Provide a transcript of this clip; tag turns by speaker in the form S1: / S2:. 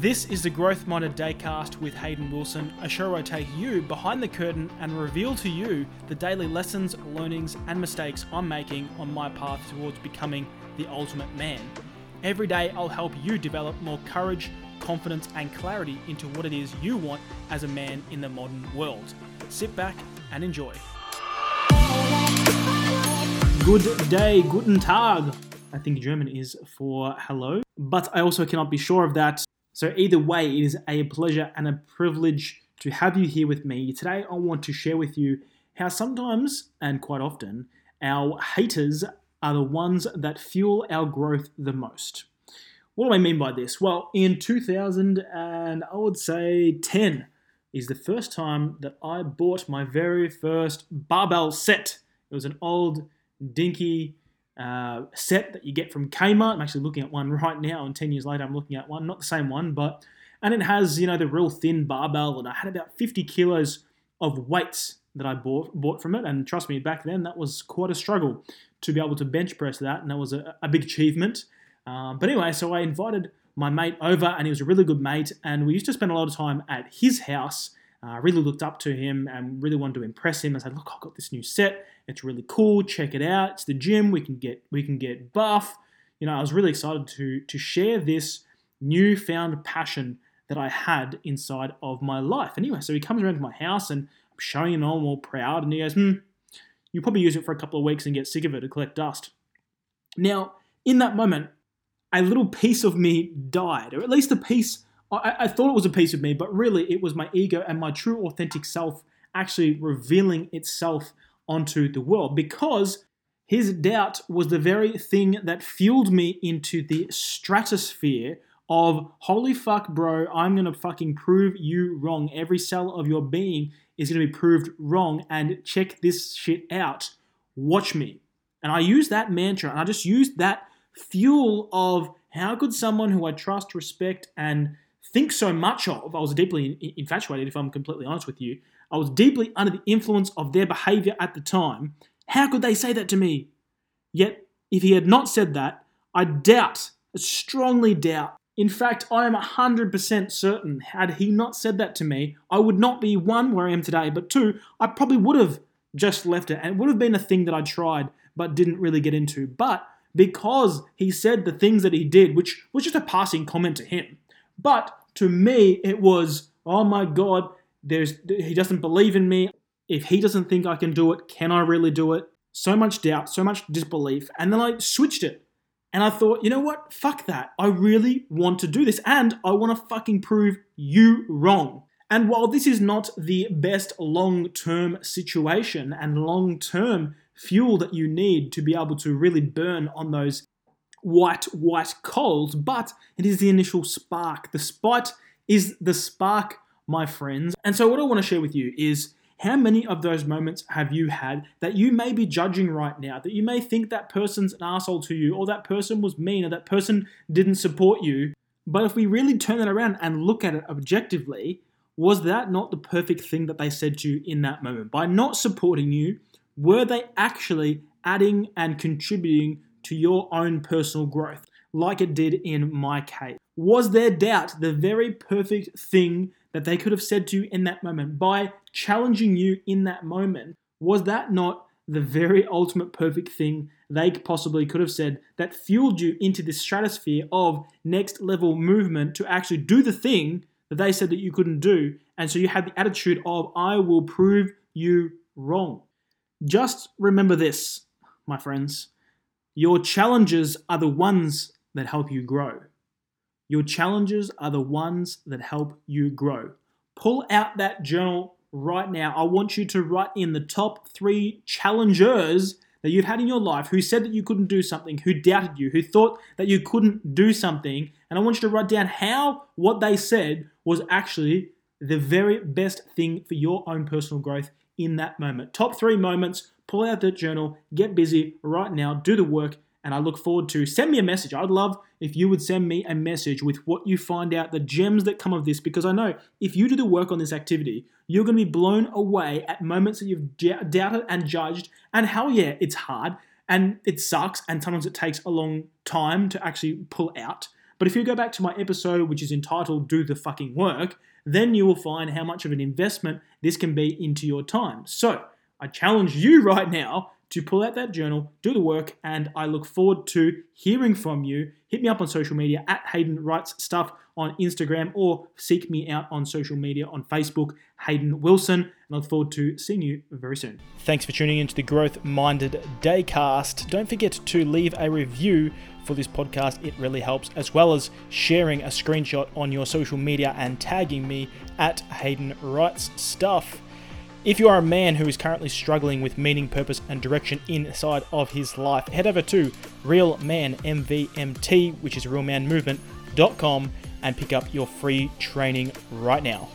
S1: This is the Growth Minded Daycast with Hayden Wilson, a show I take you behind the curtain and reveal to you the daily lessons, learnings, and mistakes I'm making on my path towards becoming the ultimate man. Every day, I'll help you develop more courage, confidence, and clarity into what it is you want as a man in the modern world. Sit back and enjoy. Good day, guten Tag. I think German is for hello, but I also cannot be sure of that. So, either way, it is a pleasure and a privilege to have you here with me. Today, I want to share with you how sometimes, and quite often, our haters are the ones that fuel our growth the most. What do I mean by this? Well, in 2000 and I would say 10 is the first time that I bought my very first barbell set. It was an old, dinky uh, set that you get from Kmart. I'm actually looking at one right now, and 10 years later, I'm looking at one, not the same one, but and it has you know the real thin barbell, and I had about 50 kilos of weights that I bought bought from it, and trust me, back then that was quite a struggle to be able to bench press that, and that was a, a big achievement. Um, but anyway, so I invited my mate over, and he was a really good mate, and we used to spend a lot of time at his house. I uh, really looked up to him and really wanted to impress him. I said, "Look, I've got this new set. It's really cool. Check it out. It's the gym. We can get we can get buff." You know, I was really excited to to share this newfound passion that I had inside of my life. Anyway, so he comes around to my house and I'm showing him all, all proud, and he goes, "Hmm, you probably use it for a couple of weeks and get sick of it to collect dust." Now, in that moment, a little piece of me died, or at least a piece. I, I, thought it was a piece of me, but really it was my ego and my true authentic self actually revealing itself onto the world because his doubt was the very thing that fueled me into the stratosphere of holy fuck, bro, I'm gonna fucking prove you wrong. Every cell of your being is gonna be proved wrong, and check this shit out. Watch me. And I used that mantra, and I just used that fuel of how could someone who I trust, respect, and think so much of, I was deeply infatuated, if I'm completely honest with you, I was deeply under the influence of their behavior at the time. How could they say that to me? Yet, if he had not said that, I doubt, strongly doubt. In fact, I am 100% certain, had he not said that to me, I would not be one where I am today, but two, I probably would have just left it and it would have been a thing that I tried but didn't really get into. But because he said the things that he did, which was just a passing comment to him. But to me, it was, oh my God, there's he doesn't believe in me. If he doesn't think I can do it, can I really do it? So much doubt, so much disbelief. And then I switched it. And I thought, you know what? Fuck that. I really want to do this. And I want to fucking prove you wrong. And while this is not the best long term situation and long term fuel that you need to be able to really burn on those white, white coals, but it is the initial spark. The spot is the spark, my friends. And so, what I want to share with you is how many of those moments have you had that you may be judging right now? That you may think that person's an asshole to you, or that person was mean, or that person didn't support you. But if we really turn it around and look at it objectively, was that not the perfect thing that they said to you in that moment? By not supporting you, were they actually adding and contributing to your own personal growth, like it did in my case? Was their doubt the very perfect thing that they could have said to you in that moment by challenging you in that moment? Was that not the very ultimate perfect thing they possibly could have said that fueled you into this stratosphere of next level movement to actually do the thing that they said that you couldn't do? And so you had the attitude of, I will prove you wrong. Just remember this, my friends. Your challenges are the ones that help you grow. Your challenges are the ones that help you grow. Pull out that journal right now. I want you to write in the top three challengers that you've had in your life who said that you couldn't do something, who doubted you, who thought that you couldn't do something. And I want you to write down how what they said was actually the very best thing for your own personal growth in that moment. Top three moments, pull out that journal, get busy right now, do the work, and I look forward to send me a message. I'd love if you would send me a message with what you find out, the gems that come of this, because I know if you do the work on this activity, you're going to be blown away at moments that you've doubted and judged. And hell yeah, it's hard and it sucks, and sometimes it takes a long time to actually pull out. But if you go back to my episode, which is entitled Do the Fucking Work, then you will find how much of an investment this can be into your time. So I challenge you right now to pull out that journal, do the work, and I look forward to hearing from you. Hit me up on social media at Hayden Writes Stuff on Instagram or seek me out on social media on Facebook, Hayden Wilson, and I look forward to seeing you very soon. Thanks for tuning into the Growth Minded Daycast. Don't forget to leave a review for this podcast, it really helps, as well as sharing a screenshot on your social media and tagging me at Hayden Writes Stuff. If you are a man who is currently struggling with meaning, purpose, and direction inside of his life, head over to Real Man MVMT, which is realmanmovement.com, and pick up your free training right now.